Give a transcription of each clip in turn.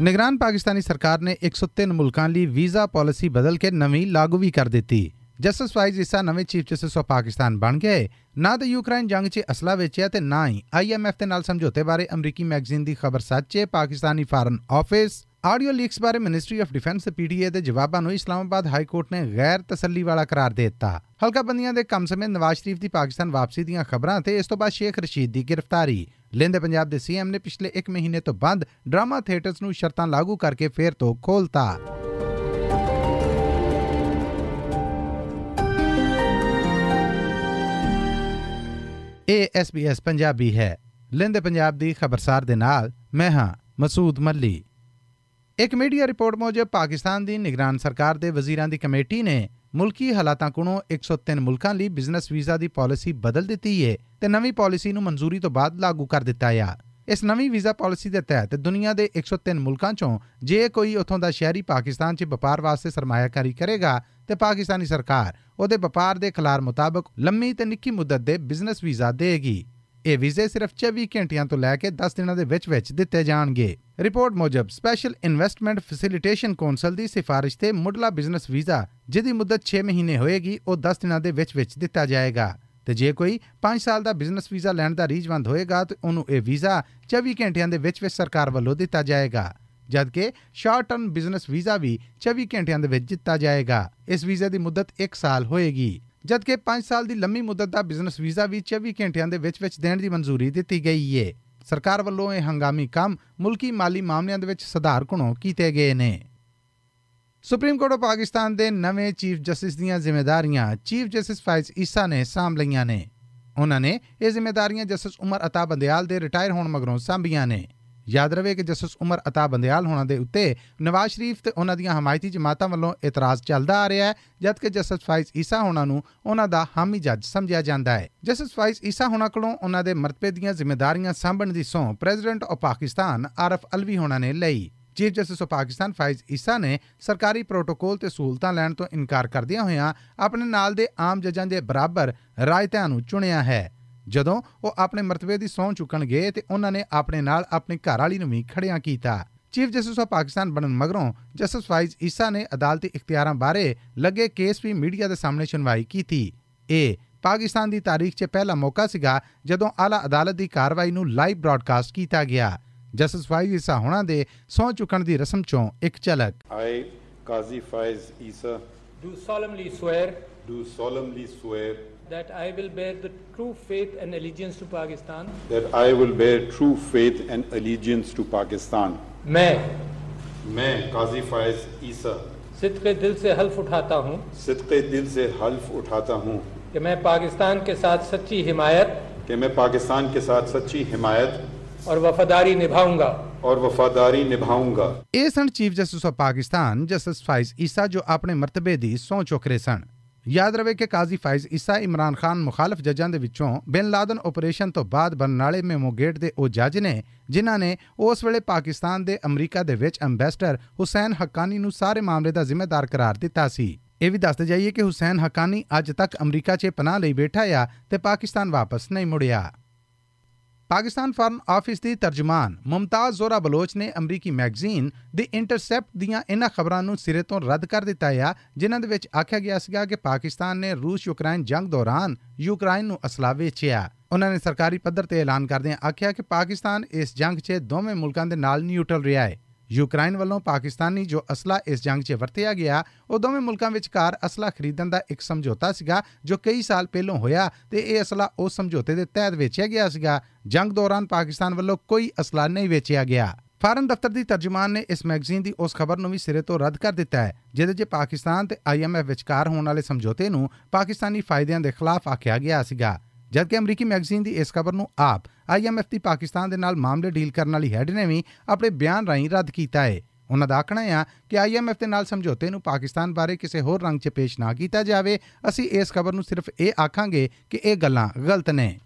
ਨਿਗਰਾਨ ਪਾਕਿਸਤਾਨੀ ਸਰਕਾਰ ਨੇ 103 ਮੁਲਕਾਂ ਲਈ ਵੀਜ਼ਾ ਪਾਲਿਸੀ ਬਦਲ ਕੇ ਨਵੀਂ ਲਾਗੂ ਵੀ ਕਰ ਦਿੱਤੀ। ਜਸਟਿਸ ਵਾਈਜ਼ ਇਸਾ ਨਵੇਂ ਚੀਫ ਜਸਟਿਸ ਆਫ ਪਾਕਿਸਤਾਨ ਬਣ ਗਏ। ਨਾ ਤਾਂ ਯੂਕਰਾਈਨ ਜੰਗ 'ਚ ਅਸਲਾ ਵੇਚਿਆ ਤੇ ਨਾ ਹੀ ਆਈਐਮਐਫ ਦੇ ਨਾਲ ਸਮਝੌਤੇ ਬਾਰੇ ਅਮਰੀਕੀ ਮੈਗਜ਼ੀਨ ਦੀ ਖਬਰ ਸੱਚ ਹੈ। Pakistani foreign office audio leaks ਬਾਰੇ ਮਿਨਿਸਟਰੀ ਆਫ ਡਿਫੈਂਸ ਤੇ ਪੀਡੀਏ ਦੇ ਜਵਾਬਾਂ ਨੂੰ ਇਸਲਾਮਾਬਾਦ ਹਾਈ ਕੋਰਟ ਨੇ ਗੈਰ ਤਸੱਲੀ ਵਾਲਾ ਕਰਾਰ ਦੇ ਦਿੱਤਾ ਹਲਕਾ ਦੇ ਕੰਮ ਸਮੇਂ ਨਵਾਜ਼ ਸ਼ਰੀਫ ਦੀ ਪਾਕਿਸਤਾਨ ਵਾਪਸੀ ਦੀਆਂ ਖਬਰਾਂ ਤੇ ਇਸ ਤੋਂ ਬਾਅਦ ਸ਼ੇਖ ਰਸ਼ੀਦ ਦੀ ਗ੍ਰਿਫਤਾਰੀ ਲੈਂਦੇ ਪੰਜਾਬ ਦੇ ਸੀਐਮ ਨੇ ਪਿਛਲੇ 1 ਮਹੀਨੇ ਤੋਂ ਬੰਦ ਡਰਾਮਾ ਥੀਏਟਰਸ ਨੂੰ ਸ਼ਰਤਾਂ ਲਾਗੂ ਕਰਕੇ ਫੇਰ ਤੋਂ ਖੋਲਤਾ ਇਹ SBS ਪੰਜਾਬੀ ਹੈ ਲੈਂਦੇ ਪੰਜਾਬ ਦੀ ਖਬਰਸਾਰ ਦੇ ਨਾਲ ਮੈਂ ਹਾਂ ਮਸੂਦ ਮੱਲੀ ਇੱਕ ਮੀਡੀਆ ਰਿਪੋਰਟ ਮੁਜਬ ਪਾਕਿਸਤਾਨ ਦੀ ਨਿਗਰਾਨ ਸਰਕਾਰ ਦੇ ਵਜ਼ੀਰਾਂ ਦੀ ਕਮੇਟੀ ਨੇ ਮੁਲਕੀ ਹਾਲਾਤਾਂ ਕੋਲੋਂ 103 ਮੁਲਕਾਂ ਲਈ ਬਿਜ਼ਨਸ ਵੀਜ਼ਾ ਦੀ ਪਾਲਿਸੀ ਬਦਲ ਦਿੱਤੀ ਹੈ ਤੇ ਨਵੀਂ ਪਾਲਿਸੀ ਨੂੰ ਮਨਜ਼ੂਰੀ ਤੋਂ ਬਾਅਦ ਲਾਗੂ ਕਰ ਦਿੱਤਾ ਹੈ ਇਸ ਨਵੀਂ ਵੀਜ਼ਾ ਪਾਲਿਸੀ ਦੇ ਤਹਿਤ ਦੁਨੀਆ ਦੇ 103 ਮੁਲਕਾਂ ਚੋਂ ਜੇ ਕੋਈ ਉਥੋਂ ਦਾ ਸ਼ਹਿਰੀ ਪਾਕਿਸਤਾਨ 'ਚ ਵਪਾਰ ਵਾਸਤੇ ਸਰਮਾਇਆਕਾਰੀ ਕਰੇਗਾ ਤੇ ਪਾਕਿਸਤਾਨੀ ਸਰਕਾਰ ਉਹਦੇ ਵਪਾਰ ਦੇ ਖਿਲਾਰ ਮੁਤਾਬਕ ਲੰਮੀ ਤੇ ਨਿੱਕੀ ਮੁੱਦਤ ਦੇ ਬਿਜ਼ਨਸ ਵੀਜ਼ਾ ਦੇਗੀ ਇਹ ਵੀਜ਼ੇ ਸਿਰਫ 24 ਘੰਟਿਆਂ ਤੋਂ ਲੈ ਕੇ 10 ਦਿਨਾਂ ਦੇ ਵਿੱਚ ਵਿੱਚ ਦਿੱਤੇ ਜਾਣਗੇ। ਰਿਪੋਰਟ ਮੁਜਬ ਸਪੈਸ਼ਲ ਇਨਵੈਸਟਮੈਂਟ ਫੈਸਿਲਿਟੇਸ਼ਨ ਕੌਂਸਲ ਦੀ ਸਿਫਾਰਿਸ਼ ਤੇ ਮੁੱਢਲਾ ਬਿਜ਼ਨਸ ਵੀਜ਼ਾ, ਜਿਹਦੀ ਮੁੱਦਤ 6 ਮਹੀਨੇ ਹੋਏਗੀ, ਉਹ 10 ਦਿਨਾਂ ਦੇ ਵਿੱਚ ਵਿੱਚ ਦਿੱਤਾ ਜਾਏਗਾ। ਤੇ ਜੇ ਕੋਈ 5 ਸਾਲ ਦਾ ਬਿਜ਼ਨਸ ਵੀਜ਼ਾ ਲੈਣ ਦਾ ਰੀਜਵੰਦ ਹੋਏਗਾ, ਤਾਂ ਉਹਨੂੰ ਇਹ ਵੀਜ਼ਾ 24 ਘੰਟਿਆਂ ਦੇ ਵਿੱਚ ਵਿੱਚ ਸਰਕਾਰ ਵੱਲੋਂ ਦਿੱਤਾ ਜਾਏਗਾ। ਜਦਕਿ ਸ਼ਾਰਟ ਟਰਮ ਬਿਜ਼ਨਸ ਵੀਜ਼ਾ ਵੀ 24 ਘੰਟਿਆਂ ਦੇ ਵਿੱਚ ਦਿੱਤਾ ਜਾਏਗਾ। ਇਸ ਵੀਜ਼ੇ ਦੀ ਮੁੱਦਤ 1 ਸਾਲ ਹੋਏਗੀ। ਜਦਕਿ 5 ਸਾਲ ਦੀ ਲੰਮੀ ਮੁੱਦਤ ਦਾ ਬਿਜ਼ਨਸ ਵੀਜ਼ਾ ਵੀ 24 ਘੰਟਿਆਂ ਦੇ ਵਿੱਚ ਵਿੱਚ ਦੇਣ ਦੀ ਮਨਜ਼ੂਰੀ ਦਿੱਤੀ ਗਈ ਹੈ ਸਰਕਾਰ ਵੱਲੋਂ ਇਹ ਹੰਗਾਮੀ ਕੰਮ ਮੁਲਕੀ ਮਾਲੀ ਮਾਮਲਿਆਂ ਦੇ ਵਿੱਚ ਸੁਧਾਰ ਕੋਣੋਂ ਕੀਤੇ ਗਏ ਨੇ। ਸੁਪਰੀਮ ਕੋਰਟ ਆਫ ਪਾਕਿਸਤਾਨ ਦੇ ਨਵੇਂ ਚੀਫ ਜਸਟਿਸ ਦੀਆਂ ਜ਼ਿੰਮੇਵਾਰੀਆਂ ਚੀਫ ਜਸਟਿਸ ਫਾਇਜ਼ ਈਸਾ ਨੇ ਸਾਂਭ ਲਈਆਂ ਨੇ। ਉਹਨਾਂ ਨੇ ਇਹ ਜ਼ਿੰਮੇਵਾਰੀਆਂ ਜਸਟਿਸ ਉਮਰ ਅਤਾ ਬੰਦਿਆਲ ਦੇ ਰਿਟਾਇਰ ਹੋਣ ਮਗਰੋਂ ਸਾਂਭੀਆਂ ਨੇ। ਯਾਦ ਰਵੇ ਕਿ ਜਸਟਿਸ ਉਮਰ ਅਤਾ ਬੰਦਿਆਲ ਹੋਣਾ ਦੇ ਉੱਤੇ ਨਵਾਜ਼ ਸ਼ਰੀਫ ਤੇ ਉਹਨਾਂ ਦੀਆਂ ਹਮਾਇਤੀ ਜਮਾਤਾਂ ਵੱਲੋਂ ਇਤਰਾਜ਼ ਚੱਲਦਾ ਆ ਰਿਹਾ ਹੈ, ਜਦਕਿ ਜਸਟਿਸ ਫਾਇਜ਼ ਈਸਾ ਹੋਣਾ ਨੂੰ ਉਹਨਾਂ ਦਾ ਹਾਮੀ ਜੱਜ ਸਮਝਿਆ ਜਾਂਦਾ ਹੈ। ਜਸਟਿਸ ਫਾਇਜ਼ ਈਸਾ ਹੋਣਾ ਕੋਲੋਂ ਉਹਨਾਂ ਦੇ ਮਰਤਬੇ ਦੀਆਂ ਜ਼ਿੰਮੇਵਾਰੀਆਂ ਸਾਂਭਣ ਦੀ ਸੌਂ ਪ੍ਰੈਜ਼ੀਡੈਂਟ ਆਫ ਪਾਕਿਸਤਾਨ ਆਰਫ ਅਲਵੀ ਹੋਣਾ ਨੇ ਲਈ। Chief justice of Pakistan Faiz Isa ਨੇ ਸਰਕਾਰੀ ਪ੍ਰੋਟੋਕੋਲ ਤੇ ਸਹੂਲਤਾਂ ਲੈਣ ਤੋਂ ਇਨਕਾਰ ਕਰਦਿਆਂ ਹੋਇਆਂ ਆਪਣੇ ਨਾਲ ਦੇ ਆਮ ਜੱਜਾਂ ਦੇ ਬਰਾਬਰ ਰਾਇਤਿਆਂ ਨੂੰ ਚੁਣਿਆ ਹੈ। ਜਦੋਂ ਉਹ ਆਪਣੇ ਮਰਤਬੇ ਦੀ ਸੌਂ ਚੁੱਕਣਗੇ ਤੇ ਉਹਨਾਂ ਨੇ ਆਪਣੇ ਨਾਲ ਆਪਣੀ ਘਰ ਵਾਲੀ ਨੂੰ ਵੀ ਖੜਿਆ ਕੀਤਾ। ਚੀਫ ਜਸਟਿਸ ਆਫ ਪਾਕਿਸਤਾਨ ਬਣਨ ਮਗਰੋਂ ਜਸਟਿਸ ਫਾਇਜ਼ ਈਸਾ ਨੇ ਅਦਾਲਤੀ ਇਖਤਿਆਰਾਂ ਬਾਰੇ ਲੱਗੇ ਕੇਸ ਵੀ ਮੀਡੀਆ ਦੇ ਸਾਹਮਣੇ ਸੁਣਵਾਈ ਕੀਤੀ। ਇਹ ਪਾਕਿਸਤਾਨ ਦੀ ਤਾਰੀਖ 'ਚ ਪਹਿਲਾ ਮੌਕਾ ਸੀਗਾ ਜਦੋਂ ਆਲਾ ਅਦਾਲਤ ਦੀ ਕਾਰਵਾਈ ਨੂੰ ਲਾਈਵ ਬ੍ਰਾਡਕਾਸਟ ਕੀਤਾ ਗਿਆ। ਜਸਟਿਸ ਫਾਇਜ਼ ਈਸਾ ਹੋਣਾ ਦੇ ਸੌਂ ਚੁੱਕਣ ਦੀ ਰਸਮ 'ਚੋਂ ਇੱਕ ਝਲਕ। I, Qazi Faiz Isa, do solemnly swear do solemnly swear that I will bear the true faith and allegiance to Pakistan. that I will bear true faith and allegiance to Pakistan. میں پاکستان کے ساتھ سچی حمایت کہ میں پاکستان کے ساتھ سچی حمایت اور وفاداری نبھاؤں گا اور وفاداری نبھاؤں گا اے سن chief justice of Pakistan justice Faiz Isa جو اپنے مرتبہ سو چکر ਯਾਦ ਰਵੇ ਕਿ ਕਾਜ਼ੀ ਫਾਇਜ਼ ਈਸਾ ਇਮਰਾਨ ਖਾਨ ਮੁਖਾਲਫ ਜੱਜਾਂ ਦੇ ਵਿੱਚੋਂ ਬਿਨ ਲਾਦਨ ਆਪਰੇਸ਼ਨ ਤੋਂ ਬਾਅਦ ਬਣਨ ਵਾਲੇ ਮੈਮੋ ਗੇਟ ਦੇ ਉਹ ਜੱਜ ਨੇ, ਜਿਨ੍ਹਾਂ ਨੇ ਉਸ ਵੇਲੇ ਪਾਕਿਸਤਾਨ ਦੇ ਅਮਰੀਕਾ ਦੇ ਵਿੱਚ ਐਮਬੈਸਡਰ ਹੁਸੈਨ ਹੱਕਾਨੀ ਨੂੰ ਸਾਰੇ ਮਾਮਲੇ ਦਾ ਜ਼ਿੰਮੇਦਾਰ ਕਰਾਰ ਦਿੱਤਾ ਸੀ। ਇਹ ਵੀ ਦੱਸਦੇ ਜਾਈਏ ਕਿ ਹੁਸੈਨ ਹੱਕਾਨੀ ਅੱਜ ਤੱਕ ਅਮਰੀਕਾ 'ਚ ਪਨਾਹ ਲਈ ਬੈਠਾ ਆ ਤੇ ਪਾਕਿਸਤਾਨ ਵਾਪਸ ਨਹੀਂ ਮੁੜਿਆ। ਪਾਕਿਸਤਾਨ ਫਾਰਨ ਆਫਿਸ ਦੀ ਤਰਜਮਾਨ ਮੁਮਤਾਜ਼ ਜ਼ੋਰਾ ਬਲੋਚ ਨੇ ਅਮਰੀਕੀ ਮੈਗਜ਼ੀਨ ਦੀ ਇੰਟਰਸੈਪਟ ਦੀਆਂ ਇਹਨਾਂ ਖਬਰਾਂ ਨੂੰ ਸਿਰੇ ਤੋਂ ਰੱਦ ਕਰ ਦਿੱਤਾ ਹੈ ਜਿਨ੍ਹਾਂ ਦੇ ਵਿੱਚ ਆਖਿਆ ਗਿਆ ਸੀਗਾ ਕਿ ਪਾਕਿਸਤਾਨ ਨੇ ਰੂਸ ਯੂਕਰਾਈਨ ਜੰਗ ਦੌਰਾਨ ਯੂਕਰਾਈਨ ਨੂੰ ਅਸਲਾ ਵੇਚਿਆ। ਉਹਨਾਂ ਨੇ ਸਰਕਾਰੀ ਪੱਧਰ ਤੇ ਐਲਾਨ ਕਰਦਿਆਂ ਆਖਿਆ ਕਿ ਪਾਕਿਸਤਾਨ ਇਸ ਜੰਗ 'ਚ ਦੋਵੇਂ ਮੁਲਕਾਂ ਦੇ ਨਾਲ ਨਿਊਟਰਲ ਰਿਹਾ ਹੈ। ਯੂਕਰਾਈਨ ਵੱਲੋਂ ਪਾਕਿਸਤਾਨੀ ਜੋ ਅਸਲਾ ਇਸ ਜੰਗ 'ਚ ਵਰਤਿਆ ਗਿਆ, ਉਹ ਦੋਵੇਂ ਮੁਲਕਾਂ ਵਿਚਕਾਰ ਅਸਲਾ ਖਰੀਦਣ ਦਾ ਇੱਕ ਸਮਝੌਤਾ ਸੀਗਾ, ਜੋ ਕਈ ਸਾਲ ਪਹਿਲਾਂ ਹੋਇਆ ਤੇ ਇਹ ਅਸਲਾ ਉਸ ਸਮਝੌਤੇ ਦੇ ਤਹਿਤ ਵੇਚਿਆ ਗਿਆ ਸੀਗਾ। ਜੰਗ ਦੌਰਾਨ ਪਾਕਿਸਤਾਨ ਵੱਲੋਂ ਕੋਈ ਅਸਲਾ ਨਹੀਂ ਵੇਚਿਆ ਗਿਆ। ਫਾਰਨ ਦਫ਼ਤਰ ਦੀ ਤਰਜਮਾਨ ਨੇ ਇਸ ਮੈਗਜ਼ੀਨ ਦੀ ਉਸ ਖਬਰ ਨੂੰ ਵੀ ਸਿਰੇ ਤੋਂ ਰੱਦ ਕਰ ਦਿੱਤਾ ਹੈ, ਜਿਹਦੇ 'ਚ ਪਾਕਿਸਤਾਨ ਤੇ ਆਈਐਮਐਫ ਵਿਚਕਾਰ ਹੋਣ ਵਾਲੇ ਸਮਝੌਤੇ ਨੂੰ ਪਾਕਿਸਤਾਨੀ ਫਾਇਦਿਆਂ ਦੇ ਖਿਲਾਫ ਆਖਿਆ ਗਿਆ ਸੀਗਾ। ਜਦਕਿ ਅਮਰੀਕੀ ਮੈਗਜ਼ੀਨ ਦੀ ਇਸ ਖਬਰ ਨੂੰ ਆਪ ਆਈਐਮਐਫ ਦੀ ਪਾਕਿਸਤਾਨ ਦੇ ਨਾਲ ਮਾਮਲੇ ਡੀਲ ਕਰਨ ਵਾਲੀ ਹੈਡ ਨੇ ਵੀ ਆਪਣੇ ਬਿਆਨ ਰਾਹੀਂ ਰੱਦ ਕੀਤਾ ਹੈ ਉਹਨਾਂ ਦਾ ਆਖਣਾ ਹੈ ਕਿ ਆਈਐਮਐਫ ਦੇ ਨਾਲ ਸਮਝੌਤੇ ਨੂੰ ਪਾਕਿਸਤਾਨ ਬਾਰੇ ਕਿਸੇ ਹੋਰ ਰੰਗ 'ਚ ਪੇਸ਼ ਨਾ ਕੀਤਾ ਜਾਵੇ। ਅਸੀਂ ਇਸ ਖਬਰ ਨੂੰ ਸਿਰਫ ਇਹ ਆਖਾਂਗੇ ਕਿ ਇਹ ਗੱਲਾਂ ਗਲਤ ਨੇ।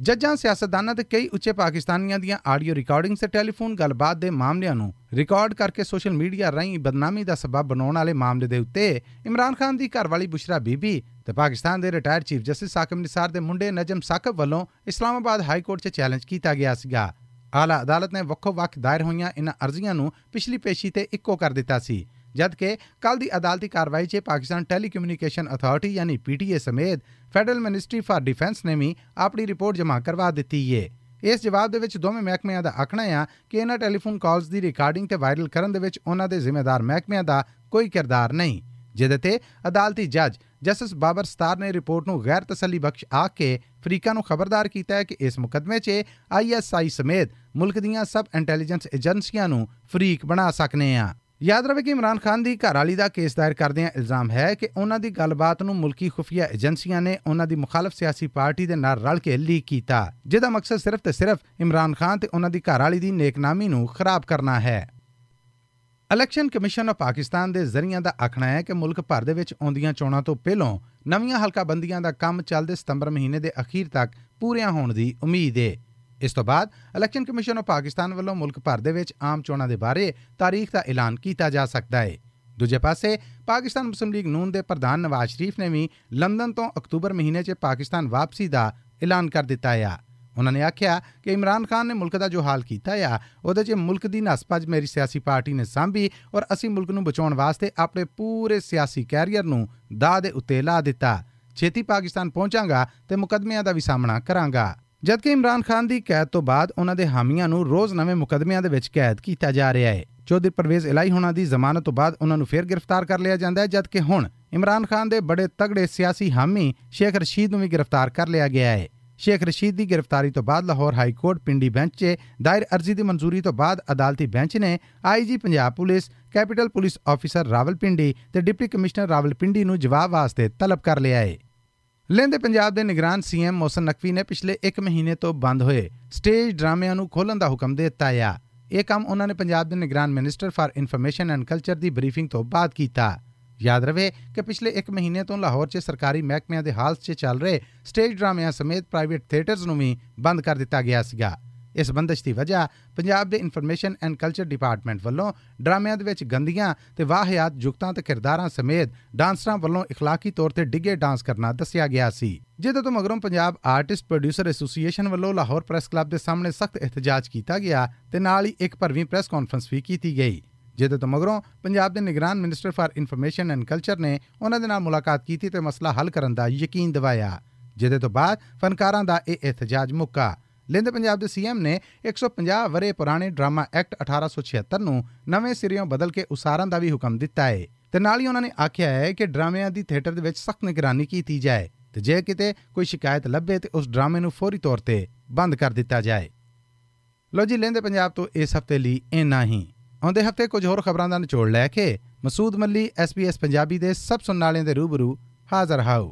ਜੱਜਾਂ ਸਿਆਸਤਦਾਨਾਂ ਤੇ ਕਈ ਉੱਚੇ ਪਾਕਿਸਤਾਨੀਆਂ ਦੀਆਂ ਆਡੀਓ ਰਿਕਾਰਡਿੰਗਸ ਤੇ ਟੈਲੀਫੋਨ ਗੱਲਬਾਤ ਦੇ ਮਾਮਲਿਆਂ ਨੂੰ ਰਿਕਾਰਡ ਕਰਕੇ ਸੋਸ਼ਲ ਮੀਡੀਆ ਰਾਹੀਂ ਬਦਨਾਮੀ ਦਾ ਸਬਬ ਬਣਾਉਣ ਵਾਲੇ ਮਾਮਲੇ ਦੇ ਉੱਤੇ ਇਮਰਾਨ ਖਾਨ ਦੀ ਘਰਵਾਲੀ ਬੁਸ਼ਰਾ ਬੀਬੀ ਤੇ ਪਾਕਿਸਤਾਨ ਦੇ retired chief justice Saqib Nisar ਦੇ ਮੁੰਡੇ ਨਜਮ ਸਾਕਿਬ ਵੱਲੋਂ ਇਸਲਾਮਾਬਾਦ ਹਾਈ ਕੋਰਟ 'ਚ ਚੈਲੰਜ ਕੀਤਾ ਗਿਆ ਸੀਗਾ। ਆਲਾ ਅਦਾਲਤ ਨੇ ਵੱਖੋ-ਵੱਖ ਦਾਇਰ ਹੋਈਆਂ ਇਨ੍ਹਾਂ ਅਰਜ਼ੀਆਂ ਨੂੰ ਪਿਛਲੀ ਪੇਸ਼ੀ ਤੇ ਇੱਕੋ ਕਰ ਦਿੱਤਾ ਸੀ। ਜਦਕਿ ਕੱਲ ਦੀ ਅਦਾਲਤੀ ਕਾਰਵਾਈ 'ਚ ਪਾਕਿਸਤਾਨ ਟੈਲੀਕਮਿਊਨੀਕੇਸ਼ਨ ਅਥਾਰਟੀ ਯਾਨੀ ਪੀਟੀਏ ਸਮੇਤ ਫੈਡਰਲ ਮਿਨਿਸਟਰੀ ਫਾਰ ਡਿਫੈਂਸ ਨੇ ਵੀ ਆਪਣੀ ਰਿਪੋਰਟ ਜਮ੍ਹਾਂ ਕਰਵਾ ਦਿੱਤੀ ਏ ਇਸ ਜਵਾਬ ਦੇ ਵਿੱਚ ਦੋਵੇਂ ਮਹਿਕਮਿਆਂ ਦਾ ਆਖਣਾ ਹੈ ਕਿ ਇਹਨਾਂ ਟੈਲੀਫੋਨ ਕਾਲਸ ਦੀ ਰਿਕਾਰਡਿੰਗ ਤੇ ਵਾਇਰਲ ਕਰਨ ਦੇ ਵਿੱਚ ਉਹਨਾਂ ਦੇ ਜ਼ਿੰਮੇਦਾਰ ਮਹਿਕਮਿਆਂ ਦਾ ਕੋਈ ਕਿਰਦਾਰ ਨਹੀਂ ਜਿਹਦੇ ਤੇ ਅਦਾਲਤੀ ਜੱਜ ਜਸਟਿਸ ਬਾਬਰ ਸਤਾਰ ਨੇ ਰਿਪੋਰਟ ਨੂੰ ਗੈਰ ਤਸੱਲੀ ਬਖਸ਼ ਆਖ ਕੇ ਫਰੀਕਾ ਨੂੰ ਖਬਰਦਾਰ ਕੀਤਾ ਹੈ ਕਿ ਇਸ ਮੁਕਦਮੇ 'ਚ ਆਈਐਸਆਈ ਸਮੇਤ ਮੁਲਕ ਦੀਆਂ ਸਬ ਇੰਟੈਲੀਜੈਂਸ ਏਜੰਸੀਆਂ ਨੂੰ ਫਰੀਕ ਬਣਾ ਸਕਨੇ ਆ ਯਾਦ ਰਵੇ ਕਿ ਇਮਰਾਨ ਖਾਨ ਦੀ ਘਰਵਾਲੀ ਦਾ ਕੇਸ ਦਾਇਰ ਕਰਦਿਆਂ ਇਲਜ਼ਾਮ ਹੈ ਕਿ ਉਹਨਾਂ ਦੀ ਗੱਲਬਾਤ ਨੂੰ ਮੁਲਕੀ ਖੁਫੀਆ ਏਜੰਸੀਆਂ ਨੇ ਉਹਨਾਂ ਦੀ ਮੁਖਾਲਫ ਸਿਆਸੀ ਪਾਰਟੀ ਦੇ ਨਾਲ ਰਲ ਕੇ ਲੀਕ ਕੀਤਾ, ਜਿਹਦਾ ਮਕਸਦ ਸਿਰਫ ਤੇ ਸਿਰਫ ਇਮਰਾਨ ਖਾਨ ਤੇ ਉਹਨਾਂ ਦੀ ਘਰਵਾਲੀ ਦੀ ਨੇਕਨਾਮੀ ਨੂੰ ਖਰਾਬ ਕਰਨਾ ਹੈ। ਇਲੈਕਸ਼ਨ ਕਮਿਸ਼ਨ ਆਫ ਪਾਕਿਸਤਾਨ ਦੇ ਜ਼ਰੀਆਂ ਦਾ ਆਖਣਾ ਹੈ ਕਿ ਮੁਲਕ ਭਰ ਦੇ ਵਿੱਚ ਆਉਂਦੀਆਂ ਚੋਣਾਂ ਤੋਂ ਪਹਿਲਾਂ ਨਵੀਆਂ ਹਲਕਾ ਬੰਦੀਆਂ ਦਾ ਕੰਮ ਚੱਲਦੇ ਸਤੰਬਰ ਮਹੀਨੇ ਦੇ ਅਖੀਰ ਤੱਕ ਪੂਰੀਆਂ ਹੋਣ ਦੀ ਉਮੀਦ ਹੈ ਇਸ ਤੋਂ ਬਾਅਦ ਇਲੈਕਸ਼ਨ ਕਮਿਸ਼ਨ ਆਫ ਪਾਕਿਸਤਾਨ ਵੱਲੋਂ ਮੁਲਕ ਭਰ ਦੇ ਵਿੱਚ ਆਮ ਚੋਣਾਂ ਦੇ ਬਾਰੇ ਤਾਰੀਖ ਦਾ ਐਲਾਨ ਕੀਤਾ ਜਾ ਸਕਦਾ ਹੈ। ਦੂਜੇ ਪਾਸੇ, ਪਾਕਿਸਤਾਨ ਮੁਸਲਿਮ ਲੀਗ ਨੂਨ ਦੇ ਪ੍ਰਧਾਨ ਨਵਾਜ਼ ਸ਼ਰੀਫ ਨੇ ਵੀ ਲੰਡਨ ਤੋਂ ਅਕਤੂਬਰ ਮਹੀਨੇ 'ਚ ਪਾਕਿਸਤਾਨ ਵਾਪਸੀ ਦਾ ਐਲਾਨ ਕਰ ਦਿੱਤਾ ਹੈ ਉਹਨਾਂ ਨੇ ਆਖਿਆ ਕਿ ਇਮਰਾਨ ਖਾਨ ਨੇ ਮੁਲਕ ਦਾ ਜੋ ਹਾਲ ਕੀਤਾ ਆ, ਉਹਦੇ 'ਚ ਮੁਲਕ ਦੀ ਨਸਪਜ ਮੇਰੀ ਸਿਆਸੀ ਪਾਰਟੀ ਨੇ ਸਾਂਭੀ ਔਰ ਅਸੀਂ ਮੁਲਕ ਨੂੰ ਬਚਾਉਣ ਵਾਸਤੇ ਆਪਣੇ ਪੂਰੇ ਸਿਆਸੀ ਕੈਰੀਅਰ ਨੂੰ ਦਾਅ ਦੇ ਉੱਤੇ ਲਾ ਦਿੱਤਾ। ਛੇਤੀ ਪਾਕਿਸਤਾਨ ਪਹੁੰਚਾਂਗਾ ਤੇ ਮੁਕਦਮਿਆਂ ਦਾ ਵੀ ਸਾਹਮਣਾ ਕਰਾਂਗਾ। ਜਦਕਿ ਇਮਰਾਨ ਖਾਨ ਦੀ ਕੈਦ ਤੋਂ ਬਾਅਦ ਉਹਨਾਂ ਦੇ ਹਾਮੀਆਂ ਨੂੰ ਰੋਜ਼ ਨਵੇਂ ਮੁਕਦਮਿਆਂ ਦੇ ਵਿੱਚ ਕੈਦ ਕੀਤਾ ਜਾ ਰਿਹਾ ਹੈ। ਚੌਧਰੀ ਪਰਵੇਜ਼ ਇਲਾਈ ਹੋਣਾ ਦੀ ਜ਼ਮਾਨਤ ਤੋਂ ਬਾਅਦ ਉਹਨਾਂ ਨੂੰ ਫੇਰ ਗ੍ਰਿਫਤਾਰ ਕਰ ਲਿਆ ਜਾਂਦਾ ਹੈ, ਜਦਕਿ ਹੁਣ ਇਮਰਾਨ ਖਾਨ ਦੇ ਬੜੇ ਤਗੜੇ ਸਿਆਸੀ ਹਾਮੀ ਸ਼ੇਖ ਰਸ਼ੀਦ ਨੂੰ ਵੀ ਗ੍ਰਿਫਤਾਰ ਕਰ ਲਿਆ ਗਿਆ ਹੈ। ਸ਼ੇਖ ਰਸ਼ੀਦ ਦੀ ਗ੍ਰਿਫਤਾਰੀ ਤੋਂ ਬਾਅਦ Lahore high court Pindi bench 'ਚ ਦਾਇਰ ਅਰਜ਼ੀ ਦੀ ਮਨਜ਼ੂਰੀ ਤੋਂ ਬਾਅਦ ਅਦਾਲਤੀ ਬੈਂਚ ਨੇ IG Punjab police, capital police officer Rawalpindi ਤੇ ਡਿਪਟੀ ਕਮਿਸ਼ਨਰ ਰਾਵਲਪਿੰਡੀ ਨੂੰ ਜਵਾਬ ਵਾਸਤੇ ਤਲਬ ਕਰ ਲਿਆ ਹੈ। ਲੈਂਦੇ ਪੰਜਾਬ ਦੇ ਨਿਗਰਾਨ ਸੀਐਮ ਮੋਸਨ ਨਕਵੀ ਨੇ ਪਿਛਲੇ 1 ਮਹੀਨੇ ਤੋਂ ਬੰਦ ਹੋਏ ਸਟੇਜ ਡਰਾਮਿਆਂ ਨੂੰ ਖੋਲਣ ਦਾ ਹੁਕਮ ਦੇ ਦਿੱਤਾ ਆ। ਇਹ ਕੰਮ ਉਹਨਾਂ ਨੇ ਪੰਜਾਬ ਦੇ ਨਿਗਰਾਨ minister for information and culture the briefing ਤੋਂ ਬਾਅਦ ਕੀਤਾ। ਯਾਦ ਰਵੇ ਕਿ ਪਿਛਲੇ 1 ਮਹੀਨੇ ਤੋਂ ਲਾਹੌਰ 'ਚ ਸਰਕਾਰੀ ਮਹਿਕਮਿਆਂ ਦੇ ਹਾਲਤ 'ਚ ਚੱਲ ਰਹੇ ਸਟੇਜ ਡਰਾਮਿਆਂ ਸਮੇਤ ਪ੍ਰਾਈਵੇਟ ਥੀਏਟਰਸ ਨੂੰ ਵੀ ਬੰਦ ਕਰ ਦਿੱਤਾ ਗਿਆ ਸੀਗਾ। ਇਸ ਬੰਦਸ਼ ਦੀ ਵਜ੍ਹਾ ਪੰਜਾਬ ਦੇ ਇਨਫੋਰਮੇਸ਼ਨ ਐਂਡ ਕਲਚਰ ਡਿਪਾਰਟਮੈਂਟ ਵੱਲੋਂ ਡਰਾਮਿਆਂ ਦੇ ਵਿੱਚ ਗੰਦੀਆਂ ਤੇ ਵਾਹਿਆਤ ਜੁਗਤਾਂ ਤੇ ਕਿਰਦਾਰਾਂ ਸਮੇਤ ਡਾਂਸਰਾਂ ਵੱਲੋਂ اخلاقی ਤੌਰ ਤੇ ਡਿੱਗੇ ਡਾਂਸ ਕਰਨਾ ਦੱਸਿਆ ਗਿਆ ਸੀ ਜਿਹਦੇ ਤੋਂ ਮਗਰੋਂ ਪੰਜਾਬ ਆਰਟਿਸਟ ਪ੍ਰੋਡਿਊਸਰ ਐਸੋਸੀਏਸ਼ਨ ਵੱਲੋਂ ਲਾਹੌਰ ਪ੍ਰੈਸ ਕਲੱਬ ਦੇ ਸਾਹਮਣੇ ਸਖਤ ਇhtਜਾਜ ਕੀਤਾ ਗਿਆ ਤੇ ਨਾਲ ਹੀ ਇੱਕ ਭਰਵੀਂ ਪ੍ਰੈਸ ਕਾਨਫਰੰਸ ਵੀ ਕੀਤੀ ਗਈ ਜਿਹਦੇ ਤੋਂ ਮਗਰੋਂ ਪੰਜਾਬ ਦੇ ਨਿਗਰਾਨ minister for information and culture ਨੇ ਉਹਨਾਂ ਦੇ ਨਾਲ ਮੁਲਾਕਾਤ ਕੀਤੀ ਤੇ ਮਸਲਾ ਹੱਲ ਕਰਨ ਦਾ ਯਕੀਨ ਦਿਵਾਇਆ ਜਿਹਦੇ ਤੋਂ ਬਾਅਦ ਫਨਕਾਰਾਂ ਦਾ ਇਹ ਇhtਜਾਜ ਮੁੱਕਾ ਲਿੰਦ ਪੰਜਾਬ ਦੇ ਸੀਐਮ ਨੇ 150 ਵਰੇ ਪੁਰਾਣੇ ਡਰਾਮਾ ਐਕਟ 1876 ਨੂੰ ਨਵੇਂ ਸਿਰਿਓਂ ਬਦਲ ਕੇ ਉਸਾਰਨ ਦਾ ਵੀ ਹੁਕਮ ਦਿੱਤਾ ਹੈ ਤੇ ਨਾਲ ਹੀ ਉਹਨਾਂ ਨੇ ਆਖਿਆ ਹੈ ਕਿ ਡਰਾਮਿਆਂ ਦੀ ਥੀਏਟਰ ਦੇ ਵਿੱਚ ਸਖਤ ਨਿਗਰਾਨੀ ਕੀਤੀ ਜਾਏ ਤੇ ਜੇ ਕਿਤੇ ਕੋਈ ਸ਼ਿਕਾਇਤ ਲੱਭੇ ਤੇ ਉਸ ਡਰਾਮੇ ਨੂੰ ਫੌਰੀ ਤੌਰ ਤੇ ਬੰਦ ਕਰ ਦਿੱਤਾ ਜਾਏ। ਲੋ ਜੀ, ਲੈਂਦੇ ਪੰਜਾਬ ਤੋਂ ਇਸ ਹਫ਼ਤੇ ਲਈ ਇੰਨਾ ਹੀ। ਆਉਂਦੇ ਹਫ਼ਤੇ ਕੁਝ ਹੋਰ ਖਬਰਾਂ ਦਾ ਨਿਚੋੜ ਲੈ ਕੇ ਮਸੂਦ ਮੱਲੀ ਐਸਪੀਐਸ ਪੰਜਾਬੀ ਦੇ ਸਭ ਸੁਣਨ ਵਾਲਿਆਂ ਦੇ ਰੂਬਰੂ ਹਾਜ਼ਰ ਹਾਊ